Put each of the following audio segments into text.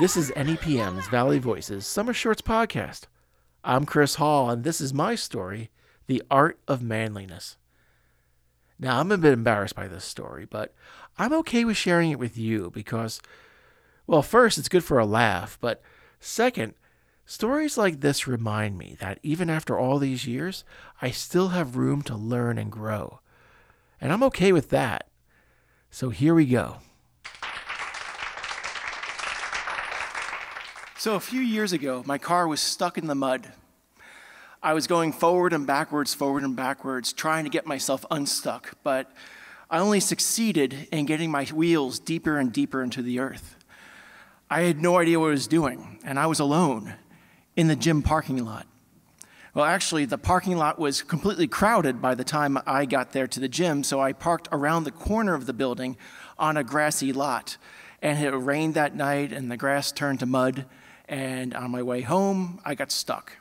This is NEPM's Valley Voices Summer Shorts podcast. I'm Chris Hall, and this is my story, The Art of Manliness. Now, I'm a bit embarrassed by this story, but I'm okay with sharing it with you because, well, first, it's good for a laugh, but second, stories like this remind me that even after all these years, I still have room to learn and grow. And I'm okay with that. So here we go. So, a few years ago, my car was stuck in the mud. I was going forward and backwards, forward and backwards, trying to get myself unstuck, but I only succeeded in getting my wheels deeper and deeper into the earth. I had no idea what I was doing, and I was alone in the gym parking lot. Well, actually, the parking lot was completely crowded by the time I got there to the gym, so I parked around the corner of the building on a grassy lot. And it rained that night, and the grass turned to mud, and on my way home, I got stuck.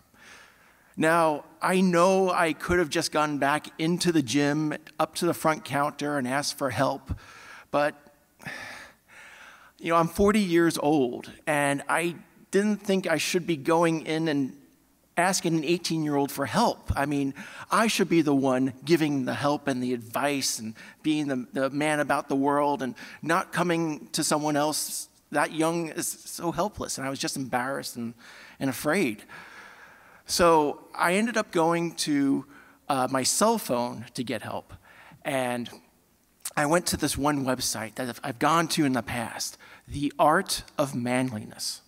Now, I know I could have just gone back into the gym, up to the front counter, and asked for help, but you know, I'm 40 years old, and I didn't think I should be going in and asking an 18 year old for help. I mean, I should be the one giving the help and the advice and being the, the man about the world and not coming to someone else that young is so helpless. And I was just embarrassed and, and afraid. So I ended up going to uh, my cell phone to get help. And I went to this one website that I've gone to in the past The Art of Manliness.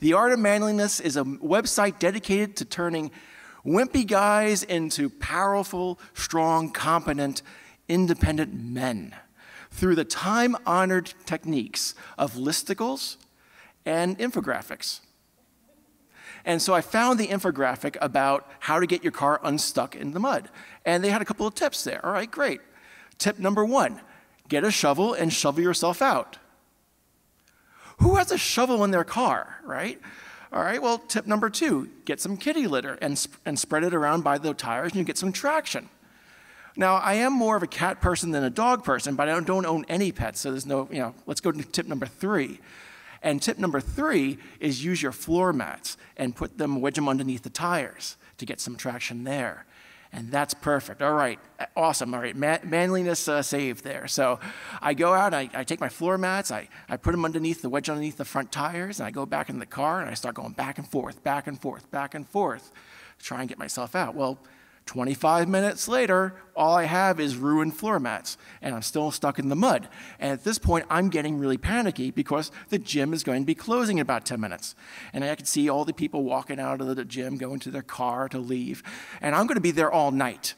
The Art of Manliness is a website dedicated to turning wimpy guys into powerful, strong, competent, independent men through the time honored techniques of listicles and infographics. And so I found the infographic about how to get your car unstuck in the mud. And they had a couple of tips there. All right, great. Tip number one get a shovel and shovel yourself out. Who has a shovel in their car, right? All right, well, tip number two get some kitty litter and, and spread it around by the tires and you get some traction. Now, I am more of a cat person than a dog person, but I don't, own any pets, so there's no, you know, let's go to tip number three. And tip number three is use your floor mats and put them, wedge them underneath the tires to get some traction there. And that's perfect. All right, awesome. All right, Man- manliness uh, saved there. So I go out, I, I take my floor mats, I, I put them underneath the wedge underneath the front tires, and I go back in the car and I start going back and forth, back and forth, back and forth to try and get myself out. Well, 25 minutes later, all I have is ruined floor mats, and I'm still stuck in the mud. And at this point, I'm getting really panicky because the gym is going to be closing in about 10 minutes. And I can see all the people walking out of the gym, going to their car to leave. And I'm going to be there all night.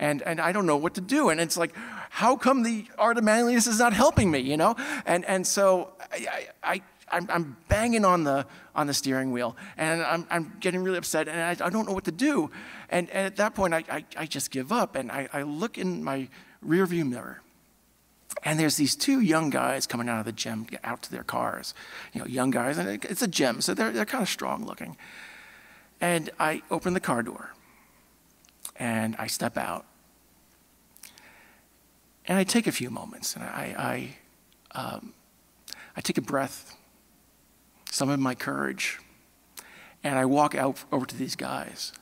And, and I don't know what to do. And it's like, how come the art of manliness is not helping me, you know? And, and so I, I, I'm, I'm, banging on the, on the steering wheel and I'm, I'm getting really upset and I, I don't know what to do. And, and at that point, I, I, I just give up and I, I look in my rearview mirror. And there's these two young guys coming out of the gym, out to their cars. You know, young guys, and it's a gym, so they're, they're kind of strong looking. And I open the car door and I step out. And I take a few moments and I, I, um, I take a breath summon my courage, and I walk out over to these guys.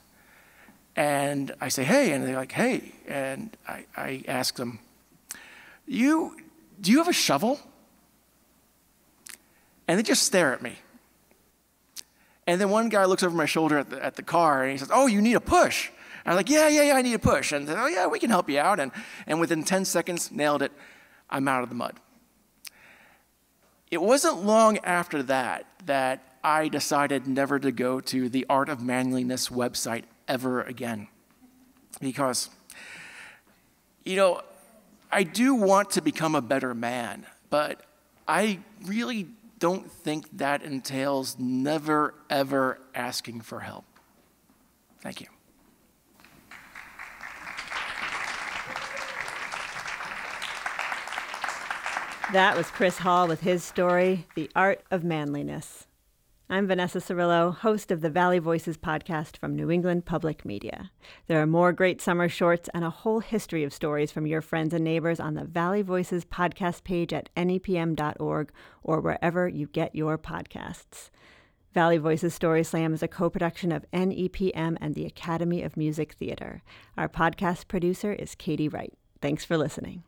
And I say, hey, and they're like, hey. And I, I ask them, you, do you have a shovel? And they just stare at me. And then one guy looks over my shoulder at the, at the car and he says, oh, you need a push. And I'm like, yeah, yeah, yeah, I need a push. And said, oh, yeah, we can help you out. And, and within 10 seconds, nailed it. I'm out of the mud. It wasn't long after that that I decided never to go to the Art of Manliness website ever again. Because, you know, I do want to become a better man, but I really don't think that entails never, ever asking for help. Thank you. That was Chris Hall with his story, The Art of Manliness. I'm Vanessa Cirillo, host of the Valley Voices podcast from New England Public Media. There are more great summer shorts and a whole history of stories from your friends and neighbors on the Valley Voices podcast page at nepm.org or wherever you get your podcasts. Valley Voices Story Slam is a co production of NEPM and the Academy of Music Theater. Our podcast producer is Katie Wright. Thanks for listening.